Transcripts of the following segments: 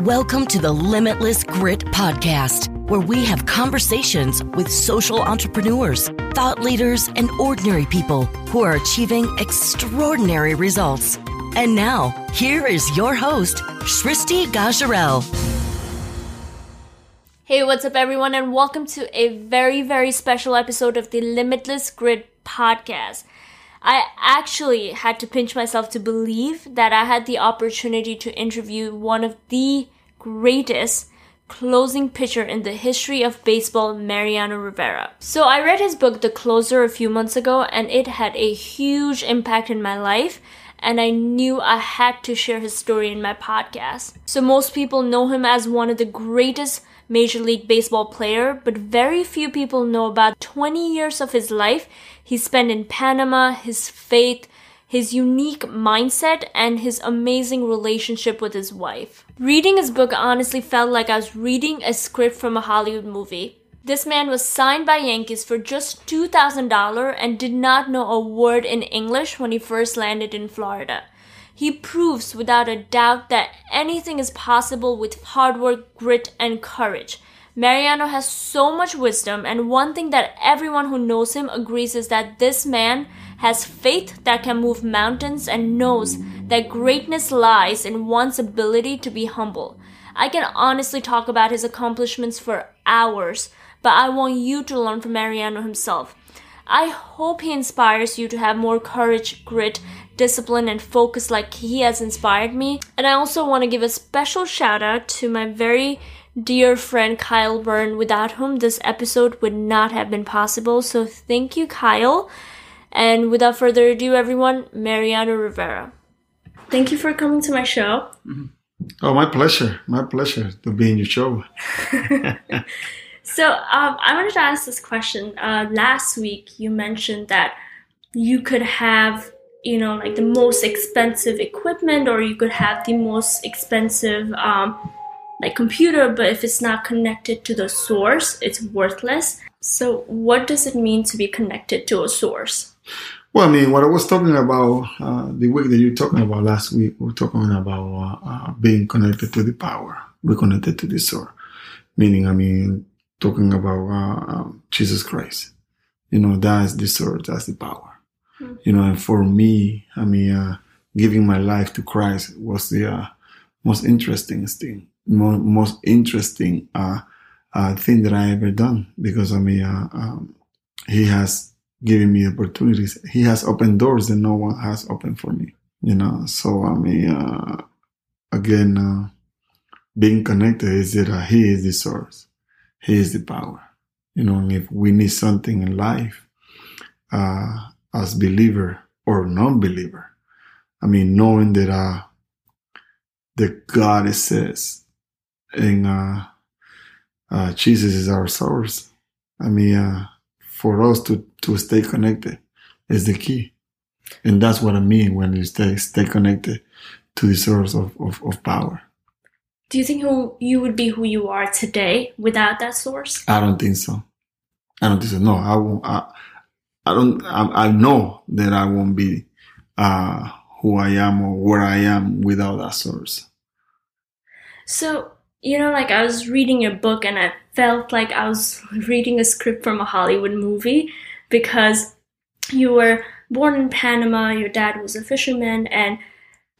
Welcome to the Limitless Grit Podcast, where we have conversations with social entrepreneurs, thought leaders, and ordinary people who are achieving extraordinary results. And now, here is your host, Shristi Gajarel. Hey, what's up, everyone, and welcome to a very, very special episode of the Limitless Grit Podcast. I actually had to pinch myself to believe that I had the opportunity to interview one of the greatest closing pitcher in the history of baseball, Mariano Rivera. So I read his book, The Closer, a few months ago, and it had a huge impact in my life. And I knew I had to share his story in my podcast. So most people know him as one of the greatest Major League Baseball player, but very few people know about 20 years of his life he spent in Panama, his faith, his unique mindset, and his amazing relationship with his wife. Reading his book honestly felt like I was reading a script from a Hollywood movie. This man was signed by Yankees for just $2,000 and did not know a word in English when he first landed in Florida. He proves without a doubt that anything is possible with hard work, grit, and courage. Mariano has so much wisdom, and one thing that everyone who knows him agrees is that this man has faith that can move mountains and knows that greatness lies in one's ability to be humble. I can honestly talk about his accomplishments for hours, but I want you to learn from Mariano himself. I hope he inspires you to have more courage, grit, discipline, and focus like he has inspired me. And I also want to give a special shout out to my very dear friend Kyle Byrne, without whom this episode would not have been possible. So thank you, Kyle. And without further ado, everyone, Mariano Rivera. Thank you for coming to my show. Mm-hmm. Oh, my pleasure. My pleasure to be in your show. so, um, I wanted to ask this question. Uh, last week, you mentioned that you could have, you know, like the most expensive equipment, or you could have the most expensive um, like computer, but if it's not connected to the source, it's worthless. So what does it mean to be connected to a source? Well, I mean, what I was talking about uh, the week that you were talking about last week, we are talking about uh, being connected to the power, we're connected to the source. Meaning, I mean, talking about uh, um, Jesus Christ. You know, that's the source, that's the power. Mm-hmm. You know, and for me, I mean, uh, giving my life to Christ was the uh, most interesting thing most interesting uh, uh, thing that I ever done because I mean uh, um, he has given me opportunities. He has opened doors that no one has opened for me. You know, so I mean uh, again, uh, being connected is that he is the source, he is the power. You know, if we need something in life, as believer or non-believer, I mean, knowing that uh, that God says and uh, uh, Jesus is our source. I mean, uh, for us to, to stay connected is the key. And that's what I mean when you stay, stay connected to the source of, of, of power. Do you think who you would be who you are today without that source? I don't think so. I don't think so. No, I won't. I, I don't. I, I know that I won't be uh, who I am or where I am without that source. So, you know, like I was reading your book and I felt like I was reading a script from a Hollywood movie because you were born in Panama, your dad was a fisherman, and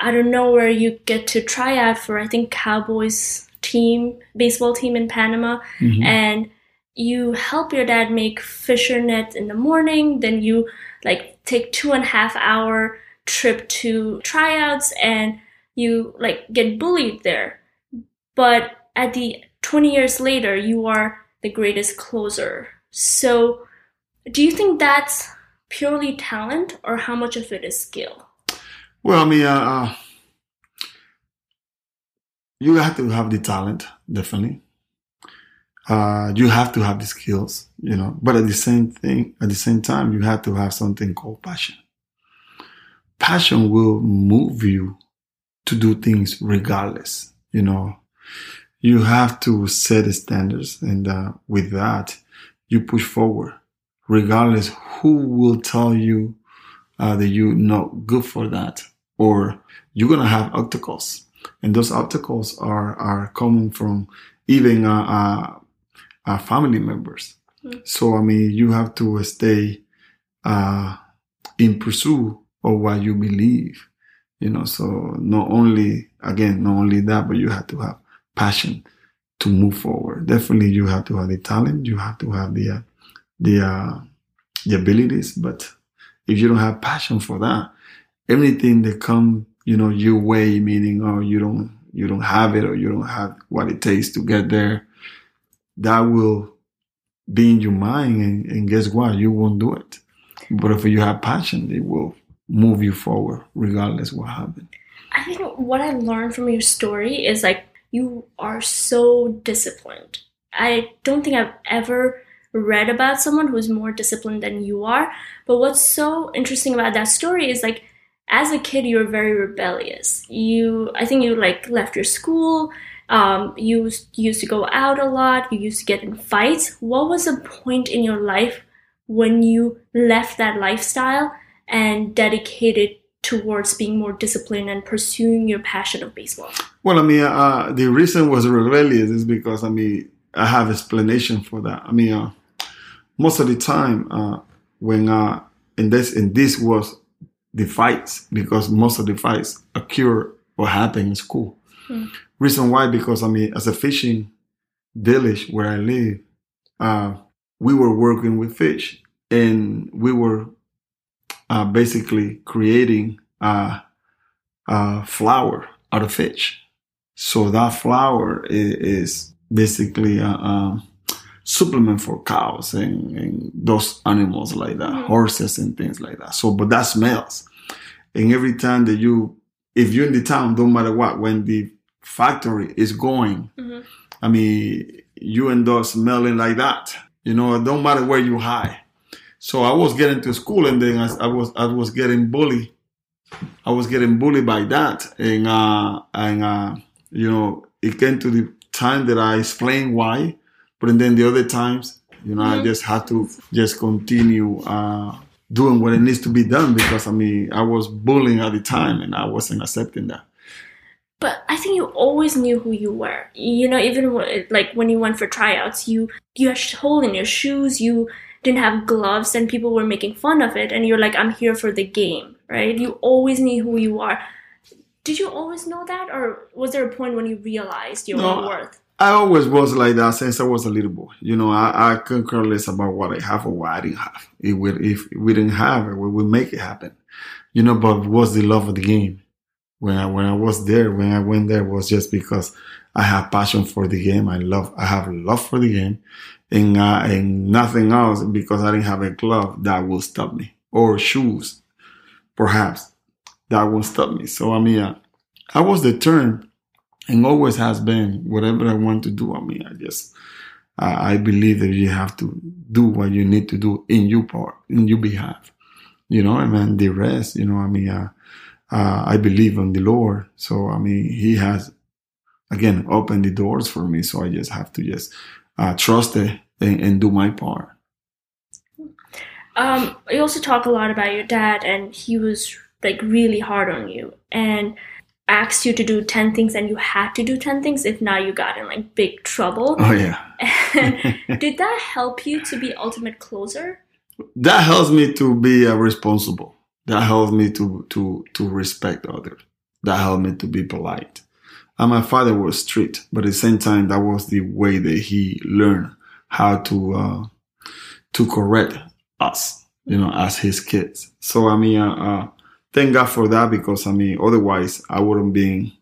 I don't know where you get to try out for, I think, Cowboys team, baseball team in Panama. Mm-hmm. And you help your dad make fisher nets in the morning, then you like take two and a half hour trip to tryouts and you like get bullied there but at the 20 years later, you are the greatest closer. So, do you think that's purely talent, or how much of it is skill? Well, I mean, uh, uh, you have to have the talent, definitely. Uh, you have to have the skills, you know. But at the same thing, at the same time, you have to have something called passion. Passion will move you to do things regardless, you know you have to set the standards and uh, with that you push forward regardless who will tell you uh, that you're not good for that or you're gonna have obstacles and those obstacles are are coming from even uh, uh, uh family members. Mm. So I mean, you have to stay uh, in pursuit of what you believe. You know, so not only again, not only that, but you have to have passion to move forward. Definitely, you have to have the talent. You have to have the uh, the uh, the abilities. But if you don't have passion for that, everything that come you know your way, meaning oh you don't you don't have it or you don't have what it takes to get there, that will be in your mind, and, and guess what? You won't do it. But if you have passion, it will move you forward regardless what happens. I think what I learned from your story is like you are so disciplined. I don't think I've ever read about someone who's more disciplined than you are. But what's so interesting about that story is like as a kid you were very rebellious. You I think you like left your school, um, you used to go out a lot, you used to get in fights. What was a point in your life when you left that lifestyle and dedicated towards being more disciplined and pursuing your passion of baseball? Well, I mean, uh, the reason was rebellious is because I mean I have explanation for that. I mean, uh, most of the time uh, when uh, in this and this was the fights because most of the fights occur or happen in school. Mm. Reason why because I mean as a fishing village where I live, uh, we were working with fish and we were uh, basically creating a, a, flour out of fish. So that flour is, is basically a, a, supplement for cows and, and those animals like that, mm-hmm. horses and things like that. So, but that smells. And every time that you, if you're in the town, don't matter what, when the factory is going, mm-hmm. I mean, you end up smelling like that. You know, it don't matter where you hide. So I was getting to school and then I, I was I was getting bullied. I was getting bullied by that, and uh, and uh, you know it came to the time that I explained why, but then the other times, you know, mm-hmm. I just had to just continue uh, doing what it needs to be done because I mean I was bullying at the time and I wasn't accepting that. But I think you always knew who you were. You know, even when, like when you went for tryouts, you you had hole in your shoes. You didn't have gloves and people were making fun of it and you're like i'm here for the game right you always knew who you are did you always know that or was there a point when you realized your no, worth i always was like that since i was a little boy. You know i, I couldn't care less about what i have or what i didn't have. If we, if we didn't have it we would make it happen. You know but it was the love of the game. When I, when I was there when i went there was just because i have passion for the game. I love i have love for the game. And, uh, and nothing else because I didn't have a glove that will stop me. Or shoes, perhaps that will stop me. So I mean, uh, I was determined and always has been whatever I want to do. I mean, I just uh, I believe that you have to do what you need to do in your part, in your behalf, you know, and then the rest, you know, I mean, uh, uh, I believe in the Lord. So, I mean, he has again opened the doors for me. So I just have to just uh, trust it and, and do my part. Um, you also talk a lot about your dad, and he was like really hard on you and asked you to do 10 things and you had to do 10 things if not you got in like big trouble. Oh yeah. Did that help you to be ultimate closer? That helps me to be uh, responsible. That helps me to to to respect others. That helped me to be polite. And my father was strict but at the same time that was the way that he learned how to uh, to correct us, you know, as his kids. So I mean, uh, uh, thank God for that because I mean, otherwise I wouldn't be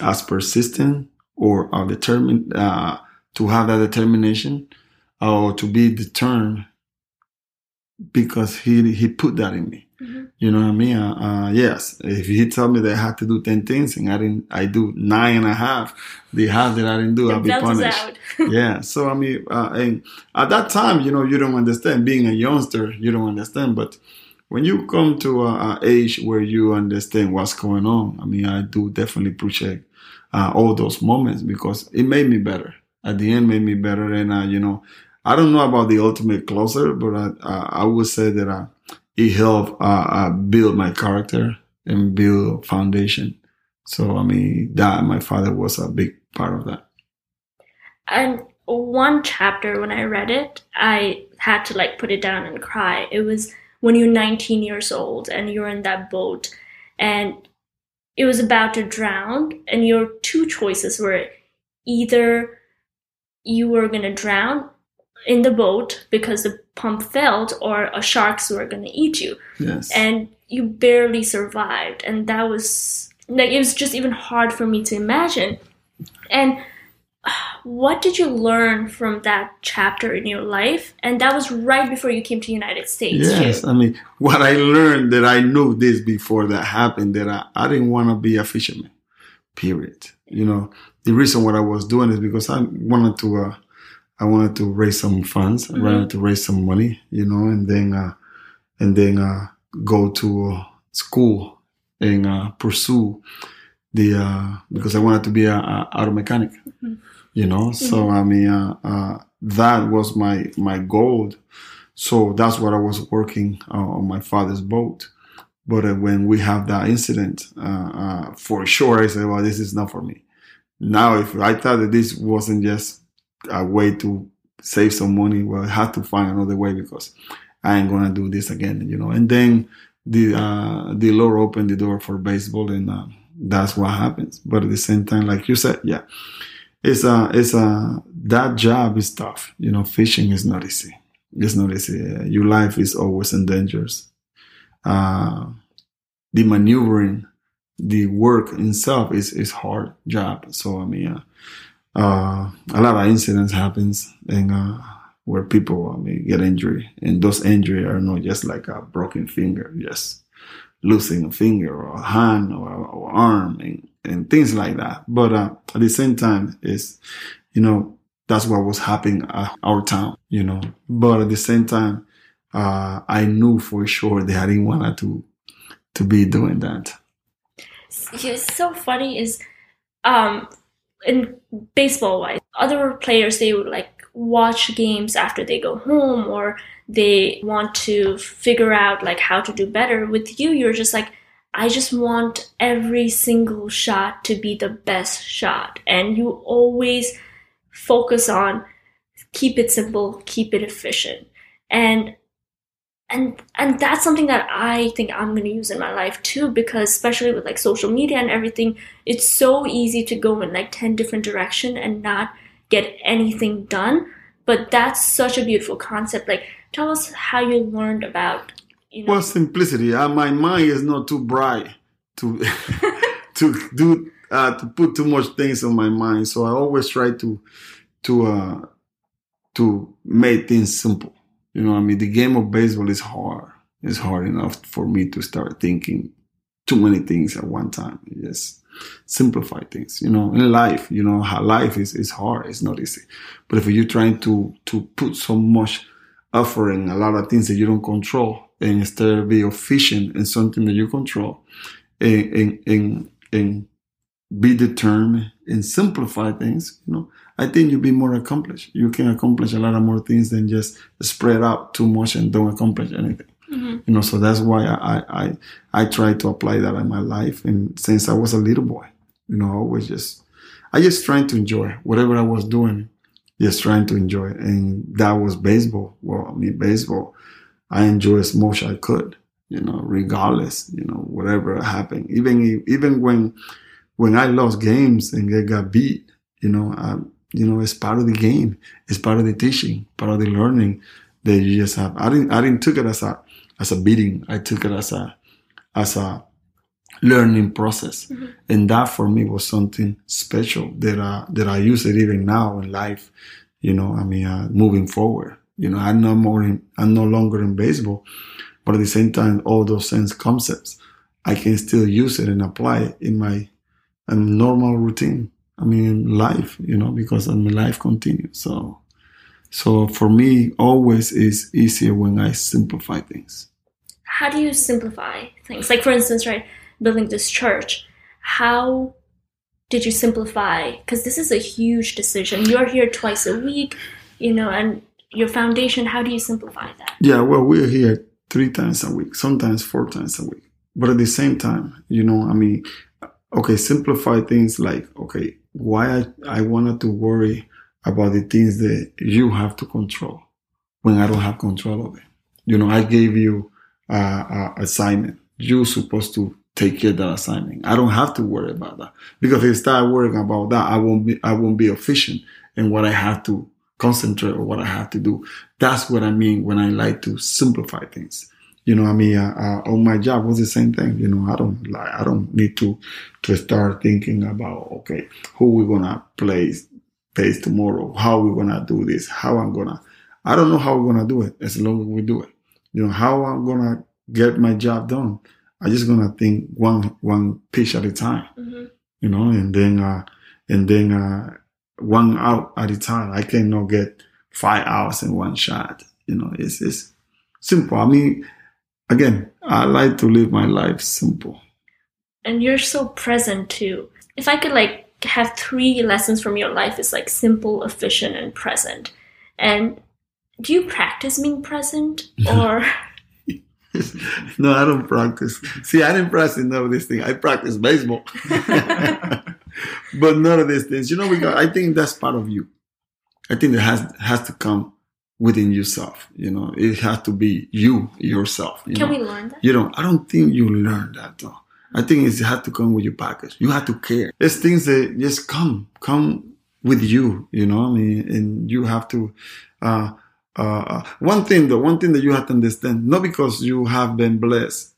as persistent or uh, determined uh, to have that determination or to be determined because he he put that in me. Mm-hmm. You know what I mean? Uh, uh, yes. If he told me that I had to do ten things and I didn't, I do nine and a half. The half that I didn't do, I'll be punished. yeah. So I mean, uh, and at that time, you know, you don't understand. Being a youngster, you don't understand. But when you come to an age where you understand what's going on, I mean, I do definitely appreciate uh, all those moments because it made me better. At the end, made me better, and uh, you know, I don't know about the ultimate closer, but I, I would say that I it helped uh, uh, build my character and build foundation So I mean, that my father was a big part of that. And one chapter when I read it, I had to like put it down and cry. It was when you're 19 years old and you're in that boat and it was about to drown and your two choices were either you were going to drown in the boat because the pump failed or a sharks were going to eat you Yes. and you barely survived and that was like it was just even hard for me to imagine and what did you learn from that chapter in your life? And that was right before you came to united states. Yes, too. I mean, what I learned that I knew this before that happened that I, I didn't want to be a fisherman, period. You know, the reason what I was doing is because I wanted to, uh, I wanted to raise some funds, I wanted to raise some money, you know, and then, uh, and then, uh, go to uh, school and, uh, pursue the, uh, because I wanted to be a, a auto mechanic, you know, so I mean, uh, uh, that was my, my goal. So that's what I was working uh, on my father's boat. But uh, when we have that incident, uh, uh, for sure, I said, well, this is not for me. Now, if I thought that this wasn't just a way to save some money, well, I had to find another way because I ain't gonna do this again, you know. And then the uh, the Lord opened the door for baseball, and uh, that's what happens. But at the same time, like you said, yeah, it's a it's a that job is tough. You know, fishing is not easy. It's not easy. Uh, Your life is always in dangers. Uh, the maneuvering, the work itself is is hard job. So I mean, uh, uh, a lot of incidents happens and uh, where people I mean get injury, and those injury are not just like a broken finger, just losing a finger or a hand or, or arm and, and things like that. But uh, at the same time, is you know that's what was happening at our town, you know. But at the same time, uh, I knew for sure that I didn't want to to be doing that. it's so funny is um in baseball wise other players they would like watch games after they go home or they want to figure out like how to do better with you you're just like i just want every single shot to be the best shot. And you always focus on keep it simple keep it efficient. And and and that's something that I think I'm to use in my life too because especially with like social media and everything it's so easy to go in like 10 different direction and not get anything done. But that's such a beautiful concept. Like tell us how you learned about you know Well, simplicity. Uh, my mind is not too bright to to do uh, to put too much things on my mind. So I always try to to uh, to make things simple. You know, I mean, the game of baseball is hard. It's hard enough for me to start thinking too many things at one time. Just simplify things. You know, in life, you know, how life is is hard. It's not easy. But if you're trying to to put so much effort in a lot of things that you don't control, and instead of be efficient in something that you control, and and and, and be determined and simplify things, you know, I think you'll be more accomplished. You can accomplish a lot of more things than just spread out too much and don't accomplish anything. Mm-hmm. You know, so that's why I, I I I try to apply that in my life. And since I was a little boy, you know, I was just I just trying to enjoy whatever I was doing, just trying to enjoy. it. And that was baseball. Well, I mean baseball, I enjoy as much as I could, you know, regardless, you know, whatever happened. Even even when when I lost games and I got beat, you know, I, you know, it's part of the game. It's part of the teaching, part of the learning that you just have. I didn't, I didn't took it as a, as a beating. I took it as a, as a learning process. And that for me was something special that, uh, that I use it even now in life. You know, I mean, uh, moving forward, you know, I'm no more in, I'm no longer in baseball, but at the same time, all those sense concepts, I can still use it and apply it in my, um, normal routine. I mean, life, you know, because mean, life continues. So, so for me, always is easier when I simplify things. how do you simplify things like for instance right building this church how did you simplify because this is a huge decision you're here twice a week you know and your foundation how do you simplify that Yeah, well, we're here three times a week, sometimes four times a week. But at the same time, you know, I mean, okay, simplify things like, okay, why I, I wanted to worry about the things that you have to control when I don't have control of it. You know, I gave you a, assignment. You're supposed to take care of that assignment. I don't have to worry about that because if I start worrying about that, I won't be, I won't be efficient in what I have to concentrate on what I have to do. That's what I mean when I like to simplify things. You know, I mean, uh, uh, on my job was the same thing. You know, I don't like, I don't need to, to start thinking about, okay, who we're gonna place, place tomorrow, how we're gonna do this, how I'm gonna, I don't know how we're gonna do it as long as we do it. You know, how I'm gonna get my job done. I just gonna think one, one pitch at a time, Mm-hmm. you know, and then, uh, and then, uh, one out at a time. I cannot get five hours in one shot. You know, it's, it's simple. I mean, again, I like to live my life simple. And you're so present too. If I could like have three lessons from your life, it's like simple, efficient, and present. And do you practice being present or no, I don't practice. See, I didn't practice none of these things. I practice baseball, but none of these things. You know, because I think that's part of you. I think it has has to come within yourself. You know, it has to be you yourself. You can know? we learn that? You know, I don't think you learn that though. I think it's, it has to come with your package. You have to care. It's things that just come, come with you, you know, I mean, and you have to, uh, uh, one thing though, one thing that you have to understand, not because you have been blessed,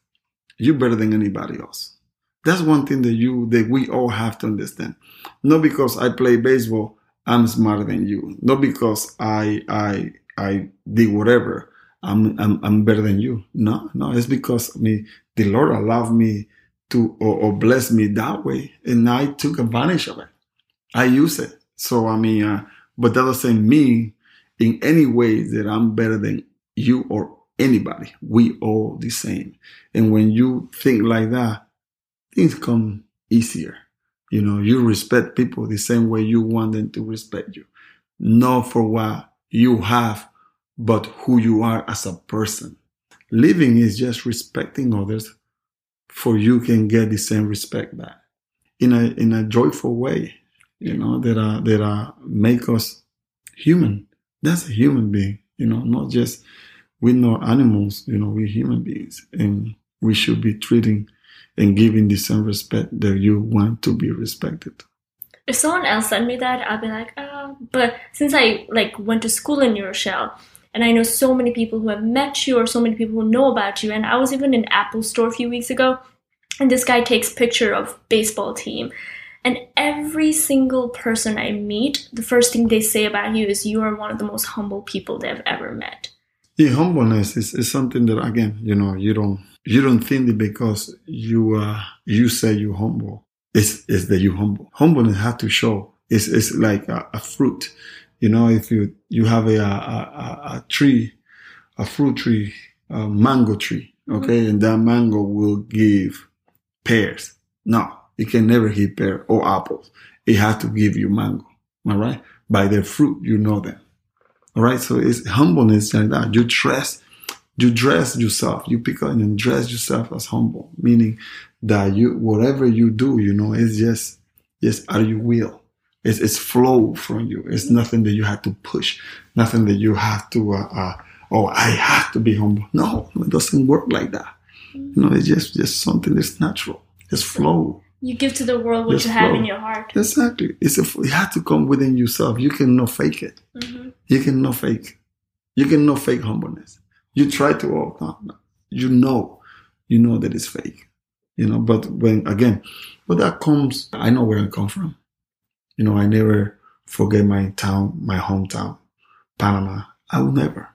you're better than anybody else. That's one thing that you, that we all have to understand. Not because I play baseball, I'm smarter than you. Not because I, I, I did whatever. I'm, I'm, I'm better than you. No, no, it's because I mean, the Lord allowed me to, or, or bless me that way. And I took advantage of it. I use it. So, I mean, uh, but that doesn't mean in any way that I'm better than you or anybody. We all the same. And when you think like that, things come easier. You know, you respect people the same way you want them to respect you. Not for what you have, but who you are as a person. Living is just respecting others for you can get the same respect back in a in a joyful way. You know, that uh that uh make us human. That's a human being, you know, not just we're not animals, you know, we're human beings and we should be treating and giving the same respect that you want to be respected. If someone else sent me that, I'd be like, oh, but since I like went to school in New Rochelle, and I know so many people who have met you or so many people who know about you, and I was even in Apple store a few weeks ago, and this guy takes picture of baseball team, and every single person I meet, the first thing they say about you is you are one of the most humble people they've ever met. The humbleness is, is something that again, you know, you don't you don't think that because you uh you say you humble, it's it's that you humble. Humbleness have to show. It's it's like a, a fruit. You know, if you you have a a, a, a tree, a fruit tree, a mango tree, okay, and that mango will give pears. No, it can never give pear or apples. It has to give you mango. All right, by their fruit you know them. All right, so it's humbleness like that. You dress, you dress yourself. You pick up and dress yourself as humble, meaning that you whatever you do, you know, it's just just out of your will. It's it's flow from you. It's nothing that you have to push, nothing that you have to. Uh, uh, oh, I have to be humble. No, it doesn't work like that. You know, it's just just something that's natural. Just flow. You give to the world what you have in your heart. Exactly. It's a, it has to come within yourself. You cannot fake it. Mhm. You cannot fake. You cannot fake humbleness. You try to, oh, no, no. you know, you know that it's fake. You know, but when again, but that comes, I know where I come from. You know, I never forget my town, my hometown, Panama. I will never.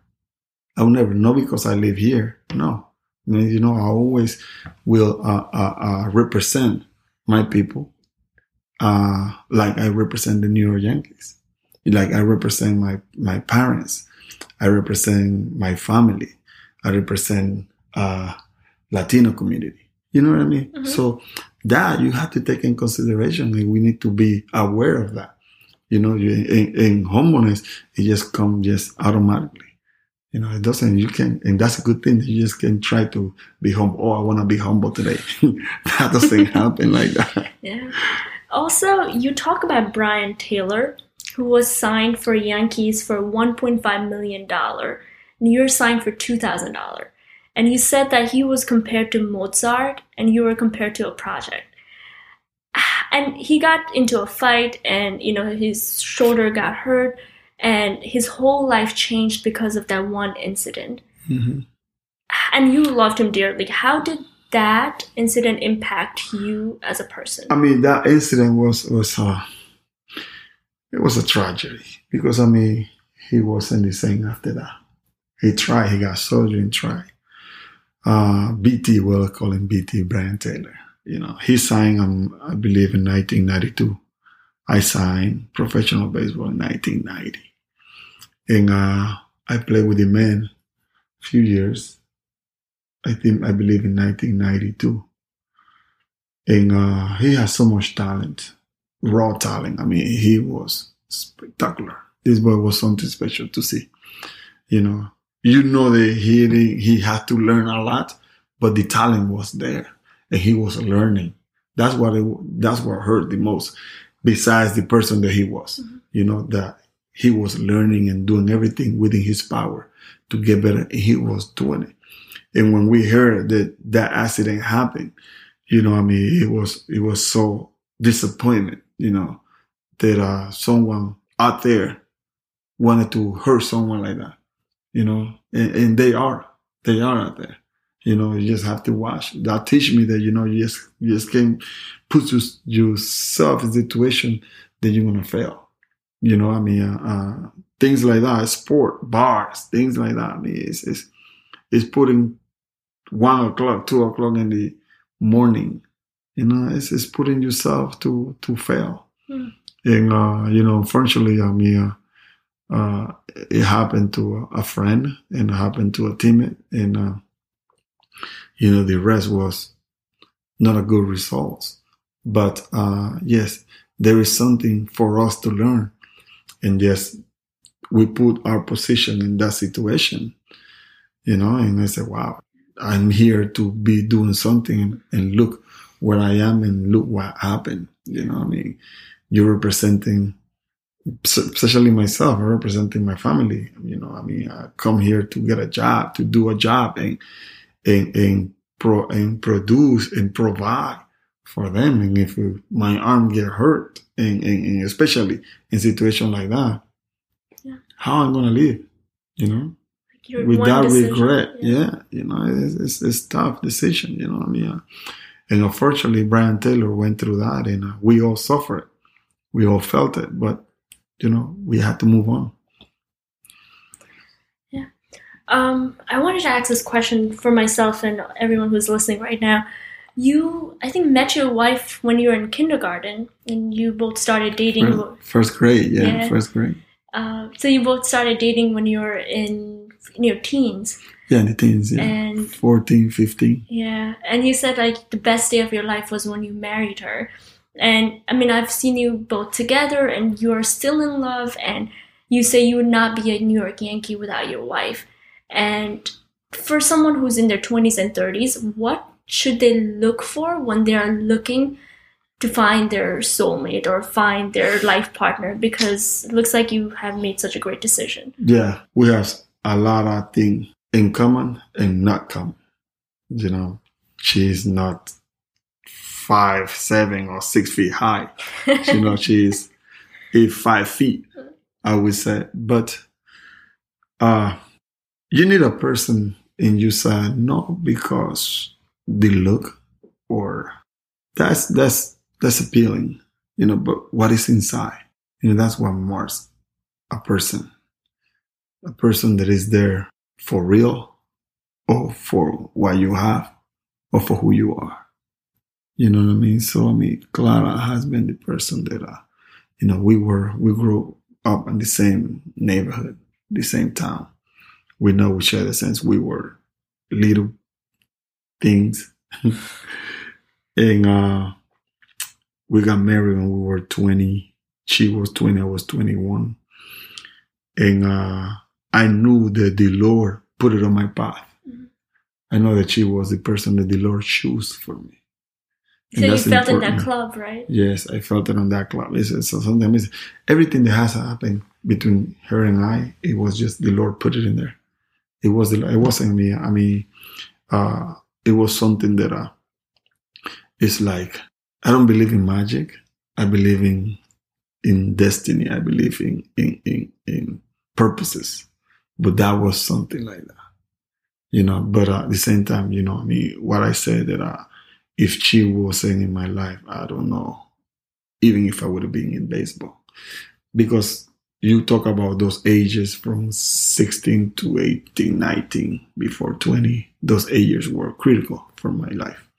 I will never. Not because I live here. No. You know, I always will uh, uh, uh, represent my people uh, like I represent the New York Yankees. Like I represent my, my parents. I represent my family. I represent uh, Latino community. You know what I mean? Mhm. So that you have to take in consideration, and we need to be aware of that. You know, in, in humbleness, it just comes just automatically. You know, it doesn't, you can, and that's a good thing. That you just can try to be humble. Oh, I want to be humble today. that doesn't happen like that. Yeah. Also, you talk about Brien Taylor, who was signed for Yankees for $1.5 million, and you're signed for $2,000. And you said that he was compared to Mozart and you were compared to a project. And he got into a fight and, you know, his shoulder got hurt and his whole life changed because of that one incident. Mm-hmm. And you loved him dearly. How did that incident impact you as a person? I mean, that incident was was uh, it was a tragedy because I mean he wasn't the same after that. He tried, he got surgery and tried. Uh, BT, we'll call him BT, Brien Taylor. You know, he signed, um, I believe, in 1992. I signed professional baseball in 1990. And uh, I played with the man a few years. I think, I believe in 1992. And uh, he has so much talent, raw talent. I mean, he was spectacular. This boy was something special to see. You know, you know that he he had to learn a lot, but the talent was there, and he was learning. That's what it, that's what hurt the most. Besides the person that he was, mm-hmm. you know that he was learning and doing everything within his power to get better. he was doing it. And when we heard that that accident happened, you know, I mean, it was it was so disappointment, you know, that uh, someone out there wanted to hurt someone like that you know, and, and, they are, they are out there. You know, you just have to watch. That teach me that, you know, you just, you just can put yourself in a situation that you're going to fail. You know, I mean, uh, uh, things like that, sport, bars, things like that. I mean, it's, it's, it's putting one o'clock, two o'clock in the morning. You know, it's, it's putting yourself to, to fail. Mm. And, uh, you know, unfortunately, I mean, uh, uh, it happened to a friend and it happened to a teammate and uh, you know the rest was not a good results but uh, yes there is something for us to learn and yes we put our position in that situation you know and i said wow i'm here to be doing something and look where i am and look what happened you know i mean you're representing especially myself, representing my family. You know, I mean, I come here to get a job, to do a job, and and and pro and produce and provide for them. And if my arm get hurt, and, and, and especially in situation like that, yeah. how I'm gonna live? You know. Your Without regret, yeah. yeah. you know, it's, it's, it's tough decision, you know. I mean, uh, and unfortunately, Brien Taylor went through that, and uh, we all suffered, we all felt it. But you know, we had to move on. Yeah. Um, I wanted to ask this question for myself and everyone who's listening right now. You, I think, met your wife when you were in kindergarten, and you both started dating. First, first grade, yeah, yeah, first grade. Uh, so you both started dating when you were in, in your teens. Yeah, in the teens, yeah. And 14, 15. Yeah, and you said like the best day of your life was when you married her. And I mean, I've seen you both together and you're still in love, and you say you would not be a New York Yankee without your wife. And for someone who's in their 20s and 30s, what should they look for when they are looking to find their soulmate or find their life partner? Because it looks like you have made such a great decision. Yeah, we have a lot of things in common and not common. You know, she's not five, seven, or six feet high. you know, she's eight, five feet, I would say. But uh, you need a person in you, side, not because the look or that's that's that's appealing, you know, but what is inside. You know, that's what marks a person. A person that is there for real or for what you have or for who you are. You know what I mean? So I mean, Clara has been the person that, uh, you know, we were we grew up in the same neighborhood, the same town. We know each other since we were little things, and uh, we got married when we were twenty. She was twenty. I was twenty-one, and uh, I knew that the Lord put it on my path. Mm-hmm. I know that she was the person that the Lord chose for me. So you felt important. in that club, right? Yes, I felt it on that club. It's, it's something amazing. Everything that has happened between her and I, it was just the Lord put it in there. It was it wasn't me. I mean, uh, it was something that uh, it's like I don't believe in magic. I believe in in destiny. I believe in in in, in purposes. But that was something like that, you know. But uh, at the same time, you know, I mean, what I said that uh, if she wasn't in my life, I don't know, even if I would have been in baseball, because you talk about those ages from 16 to 18, 19, before 20. Those ages were critical for my life,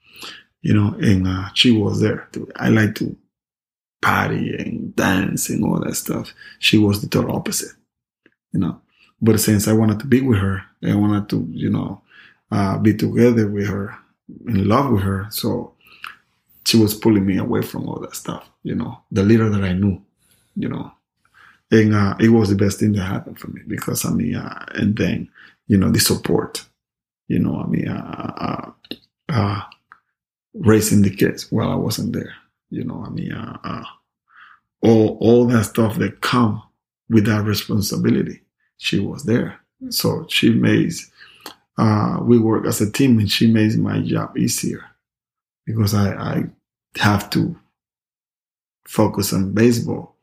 you know, and uh, she was there. Too. I like to party and dance and all that stuff. She was the total opposite, you know. But since I wanted to be with her, I wanted to, you know, uh, be together with her, in love with her. So she was pulling me away from all that stuff, you know, the little that I knew, you know. And uh, it was the best thing that happened for me because, I mean, uh, and then, you know, the support, you know, I mean, uh, uh, uh raising the kids while I wasn't there, you know, I mean, uh, all, all that stuff that come with that responsibility she was there. So she made, uh, we work as a team and she made my job easier because I, I have to focus on baseball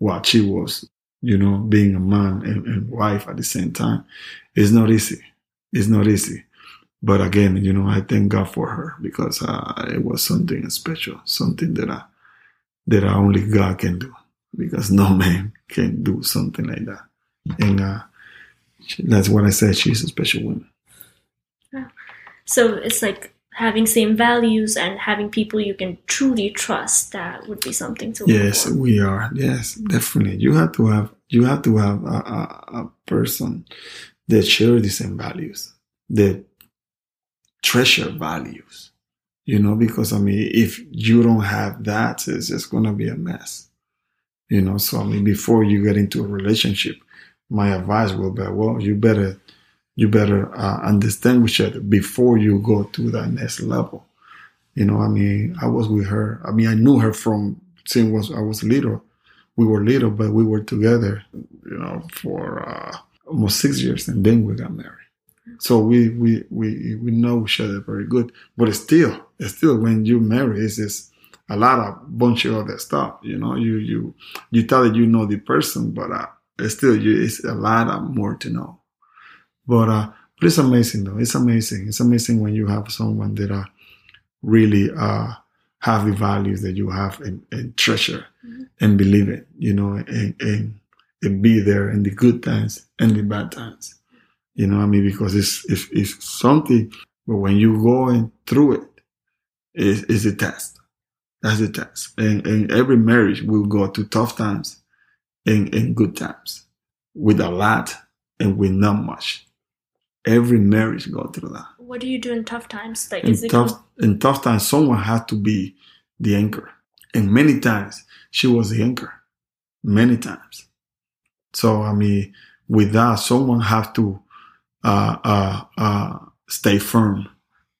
while she was, you know, being a man and, and wife at the same time. It's not easy. It's not easy. But again, you know, I thank God for her because uh, it was something special, something that I, that I only God can do because no man can do something like that and uh, that's what I said. She's a special woman. So it's like having same values and having people you can truly trust. That would be something to. Yes, we are. Yes, definitely. You have to have you have to have a, a, a person that share the same values, that treasure values. You know, because I mean, if you don't have that, it's just gonna be a mess. You know, so I mean, before you get into a relationship, my advice will be, well, you better, you better uh, understand each other before you go to that next level. You know, I mean, I was with her. I mean, I knew her from since I was little. We were little, but we were together, you know, for uh, almost six years, and then we got married. So we we we we know each other very good. But still, still, when you marry, it's just a lot of bunch of other stuff. You know, you you you tell that you know the person, but uh, still it's a lot of more to know. But uh, but it's amazing though. It's amazing. It's amazing when you have someone that uh, really uh, have the values that you have and, and treasure mm-hmm. and believe it, you know, and, and and be there in the good times and the bad times. You know, I mean, because it's it's, it's something. But when you going through it, it's, it's a test. That's a test. And, and every marriage will go to tough times and, in good times, with a lot and with not much. Every marriage go through that. What do you do in tough times? Like in tough in tough times, someone had to be the anchor, and many times she was the anchor. Many times. So I mean, with that, someone have to uh, uh, uh, stay firm,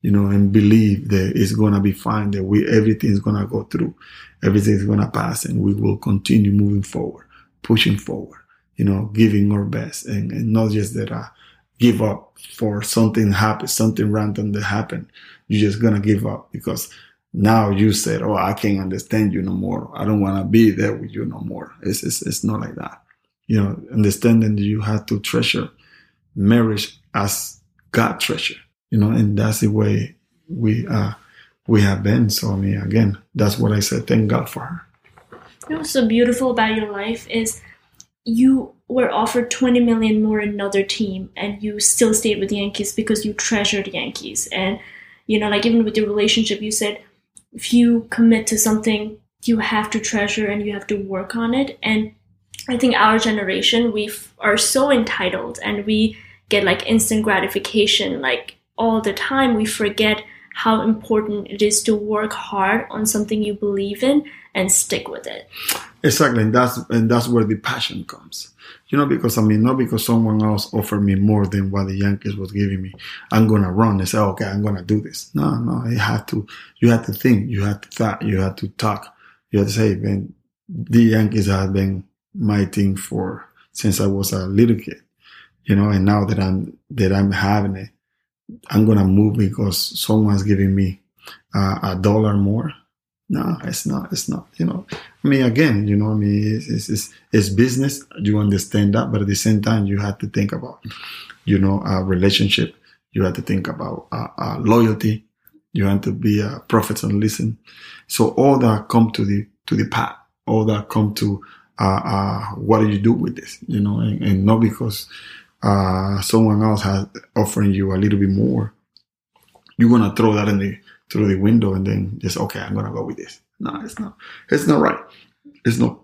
you know, and believe that it's gonna be fine. That we everything's gonna go through, everything's gonna pass, and we will continue moving forward pushing forward, you know, giving our best and, and not just that I give up for something happen, something random that happened. You're just gonna give up because now you said, "Oh, I can't understand you no more. I don't want to be there with you no more." It's, it's it's not like that. You know, understanding that you have to treasure marriage as God treasure. You know, and that's the way we uh we have been. So I mean, again, that's what I said. Thank God for her you know what's so beautiful about your life is you were offered 20 million more another team and you still stayed with the Yankees because you treasured Yankees. And, you know, like even with your relationship, you said if you commit to something, you have to treasure and you have to work on it. And I think our generation, we are so entitled and we get like instant gratification like all the time. We forget how important it is to work hard on something you believe in and stick with it. Exactly, and that's and that's where the passion comes. You know, because I mean, not because someone else offered me more than what the Yankees was giving me, I'm gonna run and say, okay, I'm gonna do this. No, no, you have to, you have to think, you have to thought, you have to talk, you have to say, man, the Yankees have been my team for since I was a little kid, you know, and now that I'm that I'm having it, I'm gonna move because someone's giving me uh, a dollar more. No, it's not. It's not. You know, I mean, again, you know, I mean, it's, it's, it's business. You understand that, but at the same time, you have to think about, you know, a relationship. You have to think about uh, uh, loyalty. You have to be a prophet and listen So all that come to the to the path. All that come to uh, uh, what do you do with this? You know, and, and not because uh, someone else has offering you a little bit more, you're gonna throw that in the through the window and then just okay, I'm gonna go with this. No, it's not. It's not right. It's not.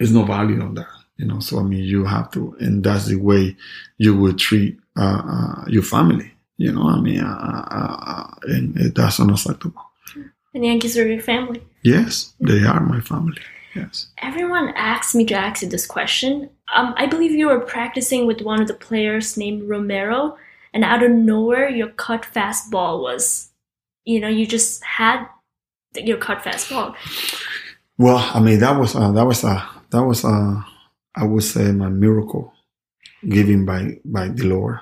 It's no value on that. You know. So I mean, you have to, and that's the way you would treat uh, uh, your family. You know. I mean, uh, uh, uh and that's unacceptable. And Yankees are your family. Yes, they are my family. Yes. Everyone asks me to ask you this question. Um, I believe you were practicing with one of the players named Romero, and out of nowhere, your cut fastball was, you know, you just had your cut fastball. Well, I mean, that was uh, that was uh, that was uh, I would say my miracle given by by the Lord,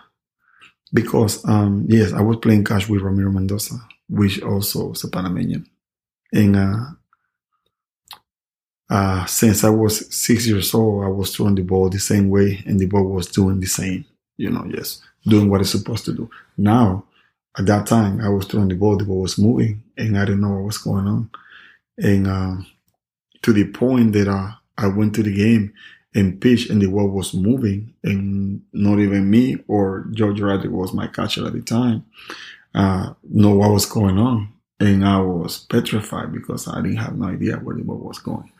because um, yes, I was playing catch with Ramiro Mendoza, which also is a Panamanian, and uh, uh, since I was six years old, I was throwing the ball the same way, and the ball was doing the same. You know, yes, doing what it's supposed to do. Now, at that time, I was throwing the ball, the ball was moving, and I didn't know what was going on. And uh, to the point that uh, I went to the game and pitched, and the ball was moving, and not even me or George Roddick was my catcher at the time uh, know what was going on, and I was petrified because I didn't have no idea where the ball was going.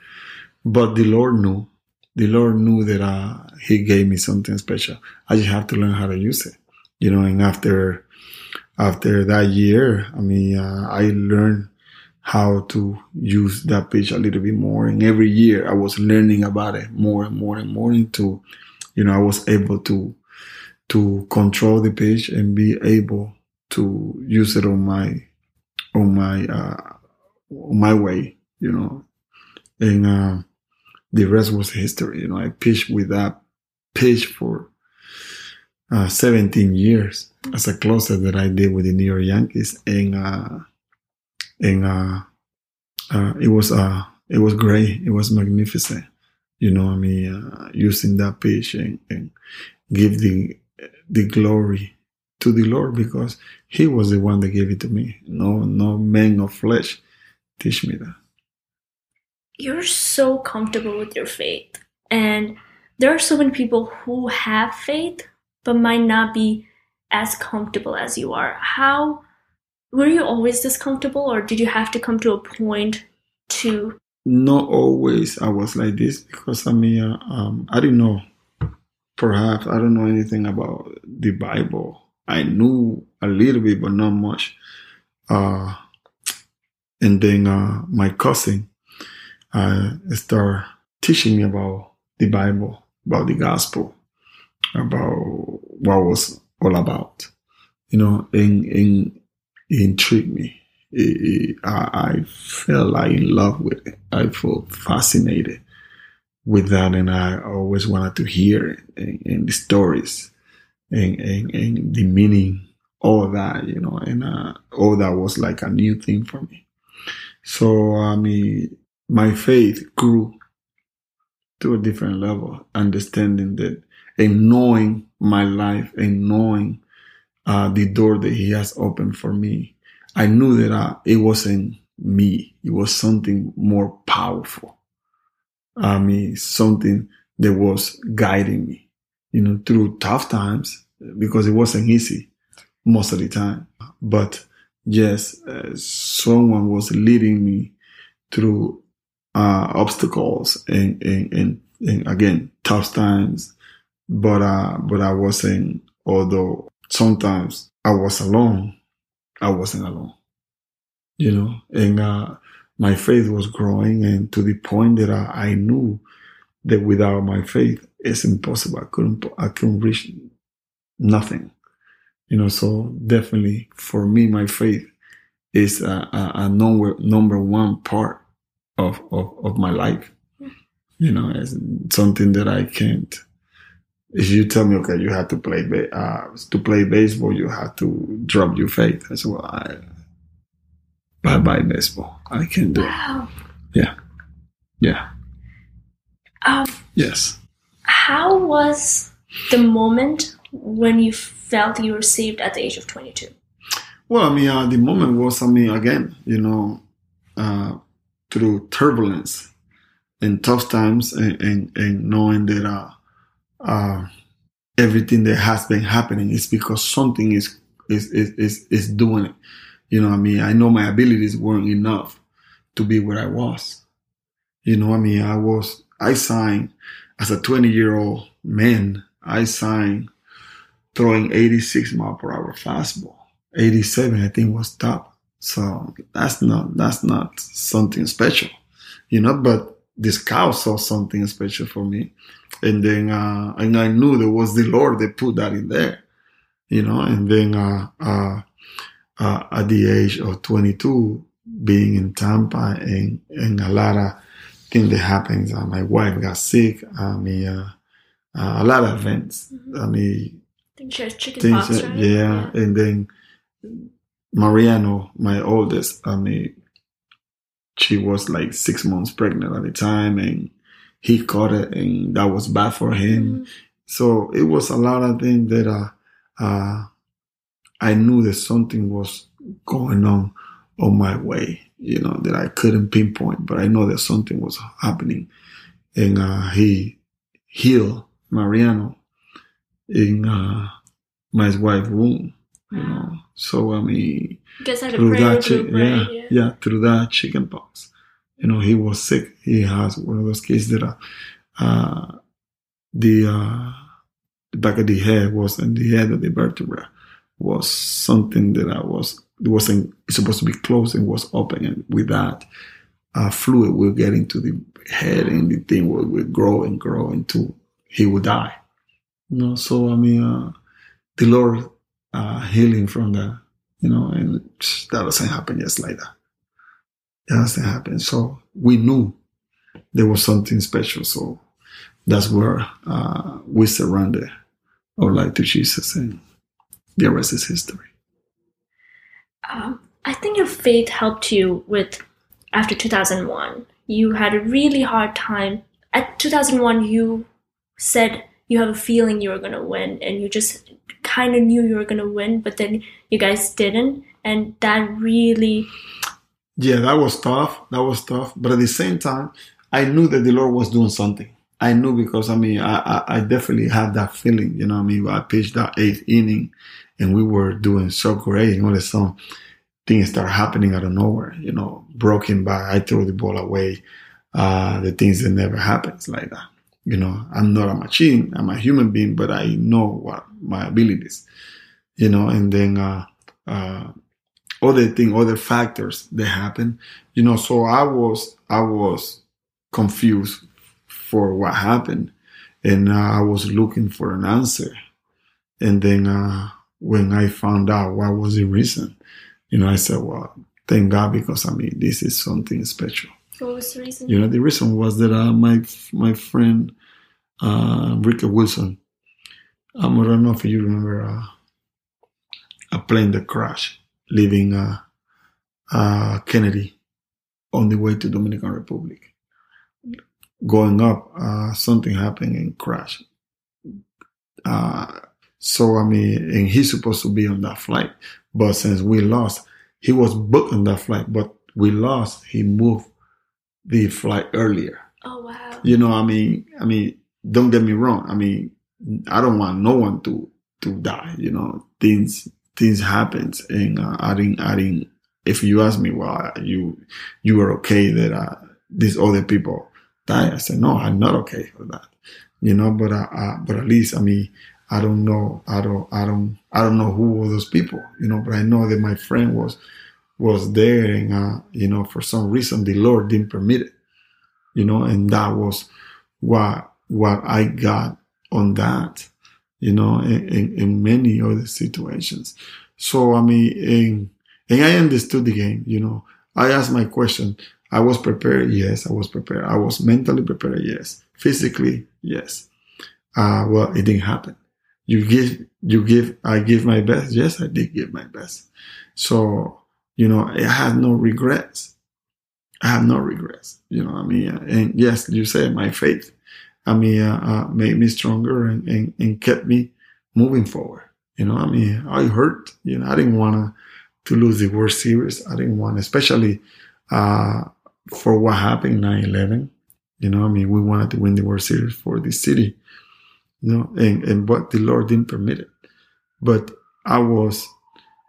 But the Lord knew. The Lord knew that uh, He gave me something special. I just have to learn how to use it, you know. And after after that year, I mean, uh, I learned how to use that pitch a little bit more. And every year, I was learning about it more and more and more. Into, you know, I was able to to control the pitch and be able to use it on my on my uh, on my way, you know. And uh, the rest was history. You know, I pitched with that pitch for uh, 17 years as a closer that I did with the New York Yankees, and uh, and uh, uh, it was uh, it was great. It was magnificent. You know, I mean, uh, using that pitch and, and give the the glory to the Lord because He was the one that gave it to me. No, no man of flesh teach me that you're so comfortable with your faith. And there are so many people who have faith but might not be as comfortable as you are. How were you always this comfortable or did you have to come to a point to not always I was like this because I mean uh, um, I didn't know perhaps I don't know anything about the Bible. I knew a little bit but not much. Uh, and then uh, my cousin uh, start teaching me about the Bible, about the gospel, about what was all about. You know, and, and intrigued me. It, it, I, I fell like in love with it. I felt fascinated with that, and I always wanted to hear it and the stories and, and, and the meaning, all that, you know, and uh, all that was like a new thing for me. So, I mean, my faith grew to a different level, understanding that and knowing my life and knowing uh, the door that He has opened for me, I knew that uh, it wasn't me. It was something more powerful. I mean, something that was guiding me, you know, through tough times because it wasn't easy most of the time. But yes, uh, someone was leading me through uh, obstacles and, and, and, and, again, tough times. But, uh, but I wasn't, although sometimes I was alone, I wasn't alone. You know, and uh, my faith was growing, and to the point that I, I knew that without my faith, it's impossible. I couldn't, I couldn't reach nothing. You know, so definitely for me, my faith is a, a, a number number one part of, of, of my life. You know, it's something that I can't. If you tell me, okay, you have to play uh, to play baseball, you have to drop your faith. I said, well, I, bye bye baseball. I can't do Wow. it. Yeah, yeah, Um, yes. how was the moment when you felt you were saved at the age of 22? Well, I mean, uh, the moment was, I mean, again, you know, uh, through turbulence and tough times and, and, and knowing that uh, uh, everything that has been happening is because something is, is, is, is, is doing it. You know, what I mean, I know my abilities weren't enough to be where I was. You know, what I mean, I was, I signed as a 20 year old man, I signed throwing 86 mile per hour fastball. 87, I think was top. So that's not, that's not something special, you know, but the cow saw something special for me. And then, uh, and I knew there was the Lord that put that in there, you know, and then, uh, uh, uh, at the age of 22, being in Tampa and, and a lot of things that happens. Uh, my wife got sick. I mean, uh, uh, a lot of events. I mean, I think she has chicken things pox, right? yeah. And then Mariano, my oldest, I mean, she was like six months pregnant at the time and he caught it and that was bad for him. Mhm. So it was a lot of things that uh, uh, I knew that something was going on on my way, you know, that I couldn't pinpoint, but I know that something was happening. And uh, he healed Mariano in uh, my wife's know. So, I mean, You guys had a through that, group, chi- right? yeah, yeah, through that chicken pox. You know, he was sick. He has one of those cases that uh, uh, the uh, the back of the head was and the head of the vertebra was something that I was it wasn't supposed to be closed and was open, and with that uh, fluid will get into the head, and the thing will, will grow and grow until he will die. You know, so I mean, uh, the Lord uh, healing from that, you know, and that doesn't happen just like that. That doesn't happen. So we knew there was something special. So that's where uh, we surrender our life to Jesus, and the rest is history. Um, I think your faith helped you with after 2001. You had a really hard time. At 2001, you said you have a feeling you were going to win, and you just kind of knew you were going to win, but then you guys didn't. And that really, Yeah, that was tough. That was tough. But at the same time, I knew that the Lord was doing something. I knew because I mean, I, I, I definitely had that feeling. You know, I mean, I pitched that eighth inning, and we were doing so great. And all of a sudden, things start happening out of nowhere. You know, broken by I threw the ball away. Uh, the things that never happens like that. You know, I'm not a machine. I'm a human being, but I know what my abilities. You know, and then uh, uh, other thing, other factors that happen. You know, so I was I was confused for what happened, and uh, I was looking for an answer. And then uh, when I found out what was the reason, you know, I said, "Well, thank God because I mean this is something special." What was the reason? You know, the reason was that uh, my my friend uh, Ricky Wilson. Um, I don't know if you remember uh, a plane that crashed, leaving uh, uh, Kennedy on the way to Dominican Republic. Going up, uh, something happened and crashed. Uh, so I mean, and he's supposed to be on that flight, but since we lost, he was booked on that flight, but we lost. He moved the flight earlier. Oh, wow. You know, I mean, I mean, don't get me wrong. I mean, I don't want no one to to die. You know, things things happens, and uh, I didn't I didn't. If you ask me, well, you you were okay that uh, these other people die. I said, no, I'm not okay with that. You know, but uh, uh, but at least I mean, I don't know. I don't. I don't. I don't know who were those people. You know, but I know that my friend was was there, and uh, you know, for some reason the Lord didn't permit it. You know, and that was what what I got on that. You know, in, in, in many other situations. So I mean, and, and I understood the game. You know, I asked my question. I was prepared. Yes, I was prepared. I was mentally prepared. Yes. Physically, yes. Uh, well, it didn't happen. You give, you give, I give my best. Yes, I did give my best. So, you know, I had no regrets. I have no regrets. You know, I mean, and yes, you said my faith, I mean, uh, uh, made me stronger and, and, and kept me moving forward. You know, I mean, I hurt. You know, I didn't want to lose the World Series. I didn't want, especially uh, for what happened 9-11. You know, I mean, we wanted to win the World Series for the city. You know, and, and but the Lord didn't permit it. But I was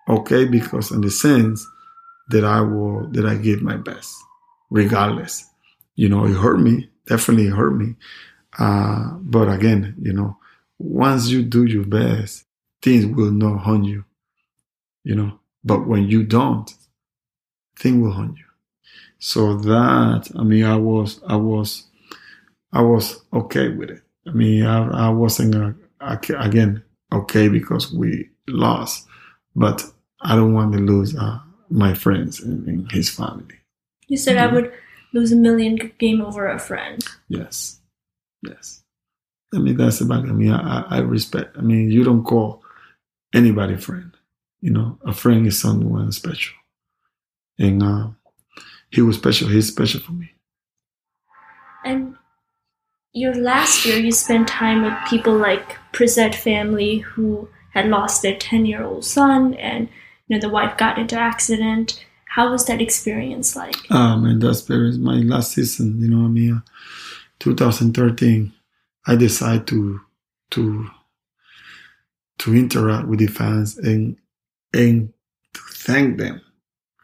okay because in the sense that I will that I give my best, regardless. You know, it hurt me, definitely hurt me. Uh, but again, you know, once you do your best, things will not harm you. You know, but when you don't, things will harm you. So that, I mean, I was, I was, I was okay with it. I mean, I, I wasn't, uh, again, okay because we lost, but I don't want to lose uh, my friends and, and, his family. You said mm-hmm. I would lose a million game over a friend. Yes. Yes. I mean, that's about, I mean, I, I respect, I mean, you don't call anybody friend. You know, a friend is someone special. And uh, he was special. He's special for me. And your last year, you spent time with people like Prisette family who had lost their 10 year old son and, you know, the wife got into accident. How was that experience like? Um, and that experience, my last season, you know, I mean, uh, 2013, I decided to, to, to interact with the fans and and to thank them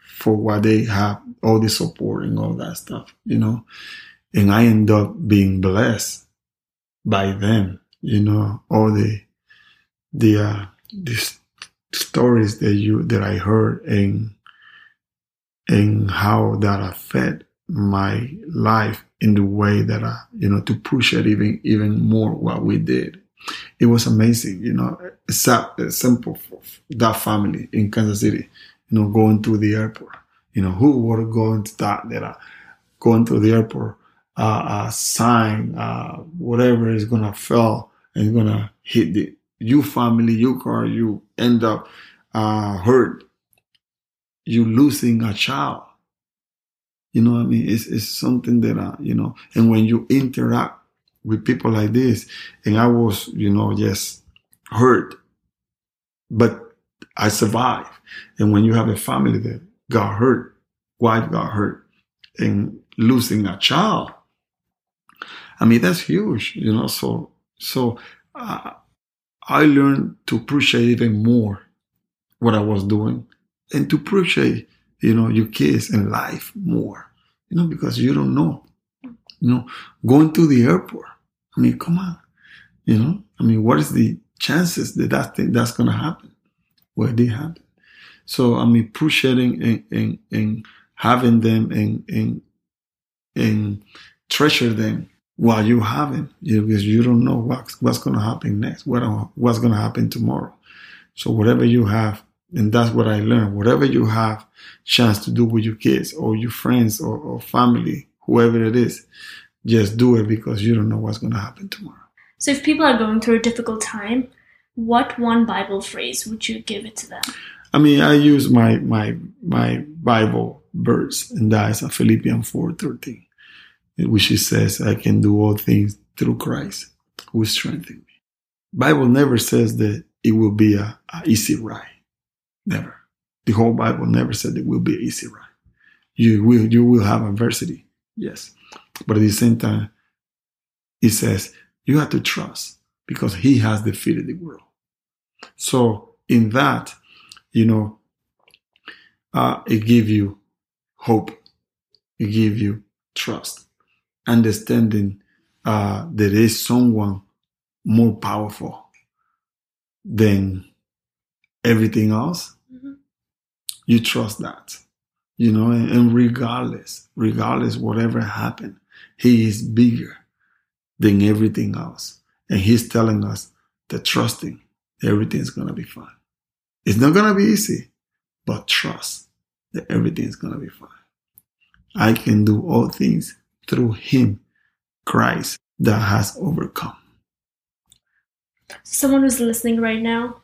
for what they have, all the support and all that stuff, you know. And I end up being blessed by them, you know, all the the uh, the stories that you that I heard and and how that affect my life in the way that I, you know, to push it even even more what we did it was amazing, you know, it's simple for that family in Kansas City, you know, going to the airport. You know, who would go into that, that uh, going to the airport, uh, a sign, uh, whatever is going to fall and going to hit the, you family, you car, you end up, uh, hurt. You losing a child. You know what I mean? It's, it's something that, uh, you know, and when you interact with people like this. And I was, you know, just hurt, but I survived. And when you have a family that got hurt, wife got hurt and losing a child, I mean, that's huge, you know, so, so, uh, I learned to appreciate even more what I was doing and to appreciate, you know, your kids and life more, you know, because you don't know you know, going to the airport. I mean, come on. You know, I mean, what is the chances that that thing, that's going to happen? Well, it happen. So, I mean, appreciating and, and, and having them and, and, and treasure them while you have them, you know, because you don't know what's, what's going to happen next, what, what's going to happen tomorrow. So whatever you have, and that's what I learned, whatever you have chance to do with your kids or your friends or, or family, whoever it is, just do it because you don't know what's going to happen tomorrow. So, if people are going through a difficult time, what one Bible phrase would you give it to them? I mean, I use my my my Bible verse, and that is Philippians four thirteen, which he says, "I can do all things through Christ who strengthens me." Bible never says that it will be a, a easy ride. Never. The whole Bible never said it will be an easy ride. You will you will have adversity. Yes. But at the same time, he says, you have to trust because he has defeated the world. So in that, you know, uh, it give you hope. It give you trust, understanding uh, there is someone more powerful than everything else, Mhm. you trust that. You know, and, and regardless, regardless whatever happened, he is bigger than everything else. And he's telling us that trusting everything's gonna be fine. It's not gonna be easy, but trust that everything's gonna be fine. I can do all things through him, Christ, that has overcome. Someone who's listening right now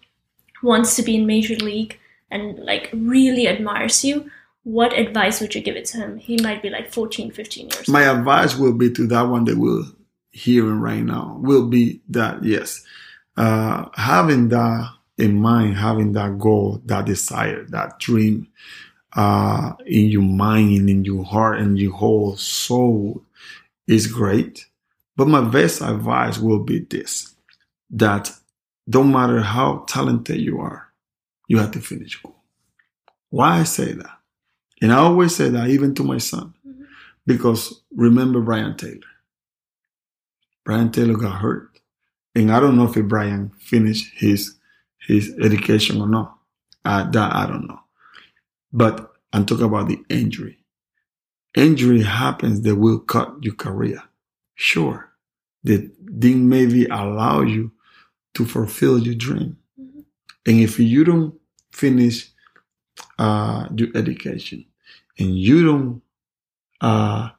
wants to be in Major League and like really admires you. What advice would you give it to him? He might be like 14, 15 years My advice will be to that one that we're hearing right now will be that yes, uh, having that in mind, having that goal, that desire, that dream, uh, in your mind in your heart and your whole soul is great. But my best advice will be this, that don't matter how talented you are, you have to finish school. Why I say that? And I always say that even to my son, Mhm. because remember Brien Taylor. Brien Taylor got hurt. And I don't know if Brien finished his his education or not. Uh, that I don't know. But I'm talking about the injury. Injury happens that will cut your career. Sure. That didn't maybe allow you to fulfill your dream. Mhm. And if you don't finish uh, your education and you don't uh,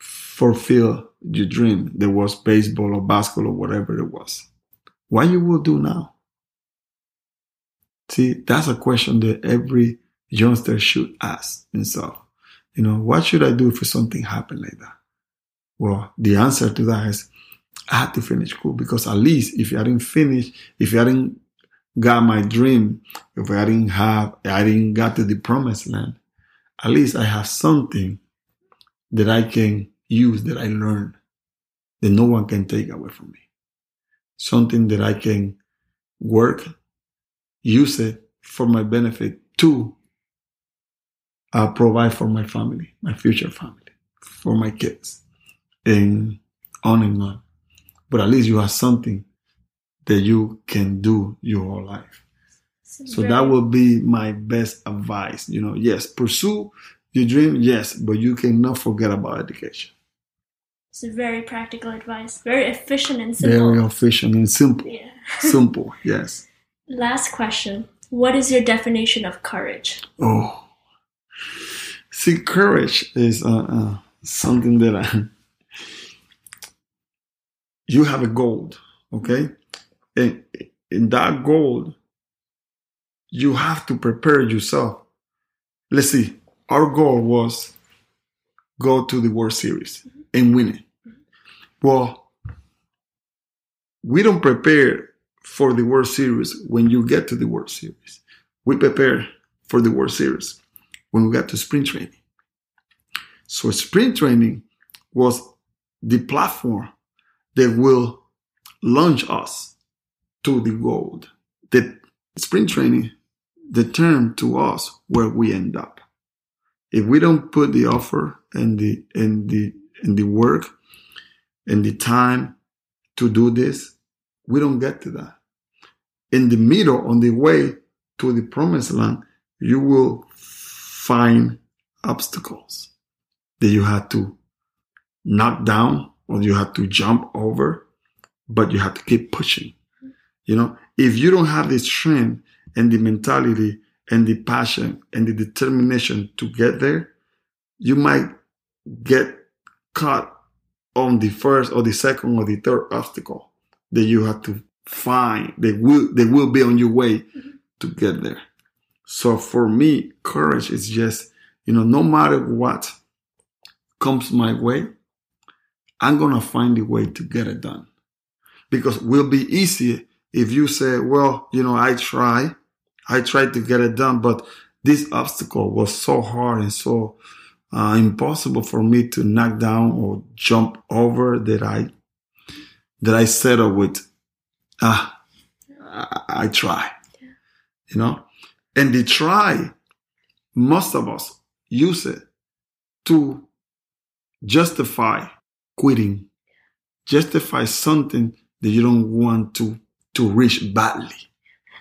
fulfill your dream, that was baseball or basketball or whatever it was, what you will do now? See, that's a question that every youngster should ask himself. You know, what should I do if something happened like that? Well, the answer to that is I had to finish school because at least if I didn't finish, if I didn't got my dream, if I didn't have, I didn't got to the promised land, at least I have something that I can use that I learned that no one can take away from me. Something that I can work, use it for my benefit to uh, provide for my family, my future family, for my kids, and on and on. But at least you have something that you can do your whole life. So that will be my best advice. You know, yes, pursue your dream, yes, but you cannot forget about education. It's a very practical advice, very efficient and simple. Very efficient and simple. yeah. simple, yes. Last question. What is your definition of courage? Oh, see, courage is uh, uh, something that I, you have a goal, okay, and in that goal, you have to prepare yourself. Let's see, our goal was go to the World Series and win it. Well, we don't prepare for the World Series when you get to the World Series. We prepare for the World Series when we got to spring training. So spring training was the platform that will launch us to the goal. The spring training determine to us where we end up. If we don't put the offer and the and the and the work and the time to do this, we don't get to that. In the middle, on the way to the promised land, you will find obstacles that you had to knock down or you had to jump over, but you had to keep pushing. You know, if you don't have the strength and the mentality and the passion and the determination to get there, you might get caught on the first or the second or the third obstacle that you have to find. They will they will be on your way mm-hmm. to get there. So for me, courage is just, you know, no matter what comes my way, I'm gonna find a way to get it done. Because it will be easier if you say, well, you know, I try, I tried to get it done, but this obstacle was so hard and so uh, impossible for me to knock down or jump over that I that I settle with. Ah, I, I try, you know, and the try, most of us use it to justify quitting, justify something that you don't want to to reach badly.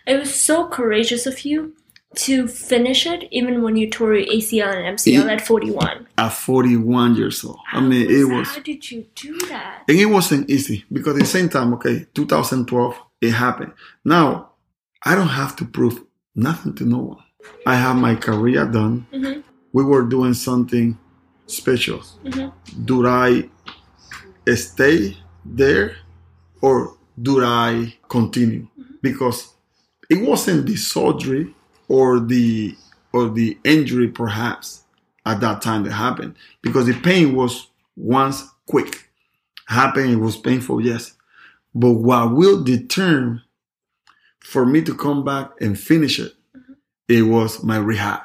It was so courageous of you to finish it, even when you tore your ACL and MCL It- at 41. At 41 years old. I mean, How it was- was, How did you do that? and it wasn't easy because at the same time, okay, 2012, it happened. Now, I don't have to prove nothing to no one. I have my career done. Mhm. We were doing something special. Mhm. Do I stay there or do I continue? Because it wasn't the surgery or the or the injury perhaps at that time that happened because the pain was once quick happened it was painful yes but what will determine for me to come back and finish it mm-hmm. it was my rehab.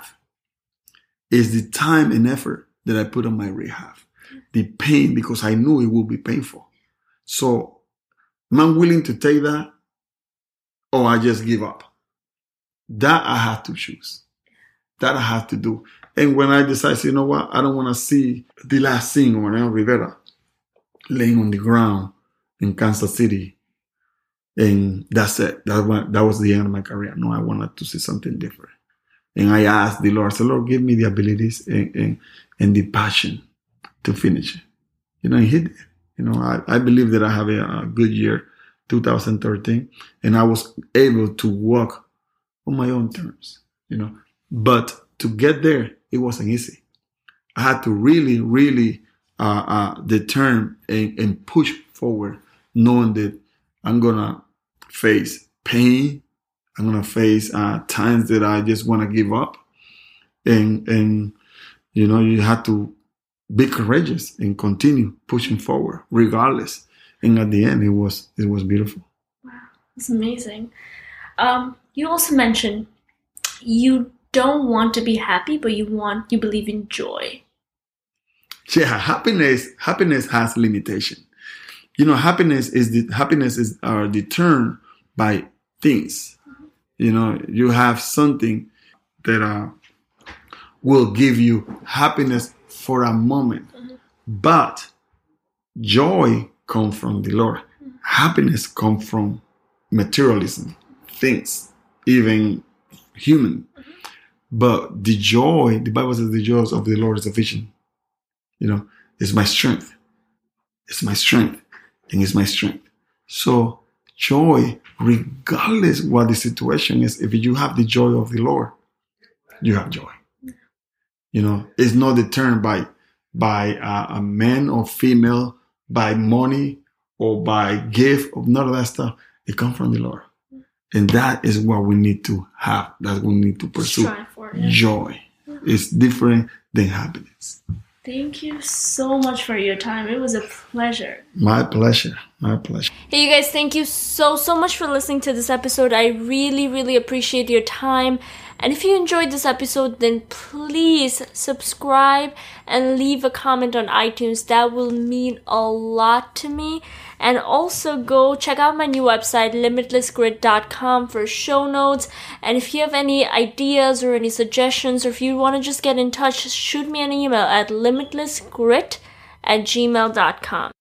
It's the time and effort that i put on my rehab. Mm-hmm. The pain because i knew it would be painful. So am i willing to take that? Or i just give up? That I had to choose. That I had to do. And when I decided, you know what, I don't want to see the last scene of Mariano Rivera laying on the ground in Kansas City. And that's it. That, wa- that was the end of my career. No, I wanted to see something different. And I asked the Lord, I said, Lord, give me the abilities and, and, and the passion to finish it. You know, he did. You know, I, I believe that I have a, a good year, 2013, and I was able to walk on my own terms, you know. But to get there, it wasn't easy. I had to really, really uh, uh, determine and, and push forward, knowing that I'm gonna face pain. I'm gonna face uh, times that I just want to give up, and and you know you have to be courageous and continue pushing forward, regardless. And at the end, it was it was beautiful. It's amazing. Um, you also mentioned you don't want to be happy, but you want you believe in joy. yeah happiness happiness has limitation you know happiness is the happiness is are determined by things. You know you have something that uh, will give you happiness for a moment. But joy comes from the lord. Happiness comes from materialism things even human. But the joy the bible says the joy of the lord is sufficient you know, it's my strength. It's my strength. And it's my strength. So joy, regardless what the situation is, if you have the joy of the Lord, you have joy. You know, it's not determined by by uh, a man or female, by money or by gift or none of that stuff. It comes from the Lord. And that is what we need to have, that we need to pursue. It. Joy. It's different than happiness. Thank you so much for your time. It was a pleasure. My pleasure. My pleasure. Hey, you guys, thank you so, so much for listening to this episode. I really, really appreciate your time. And if you enjoyed this episode, then please subscribe and leave a comment on iTunes. That will mean a lot to me. And also go check out my new website, limitlessgrit.com, for show notes. And if you have any ideas or any suggestions, or if you want to just get in touch, shoot me an email at limitlessgrit at gmail.com.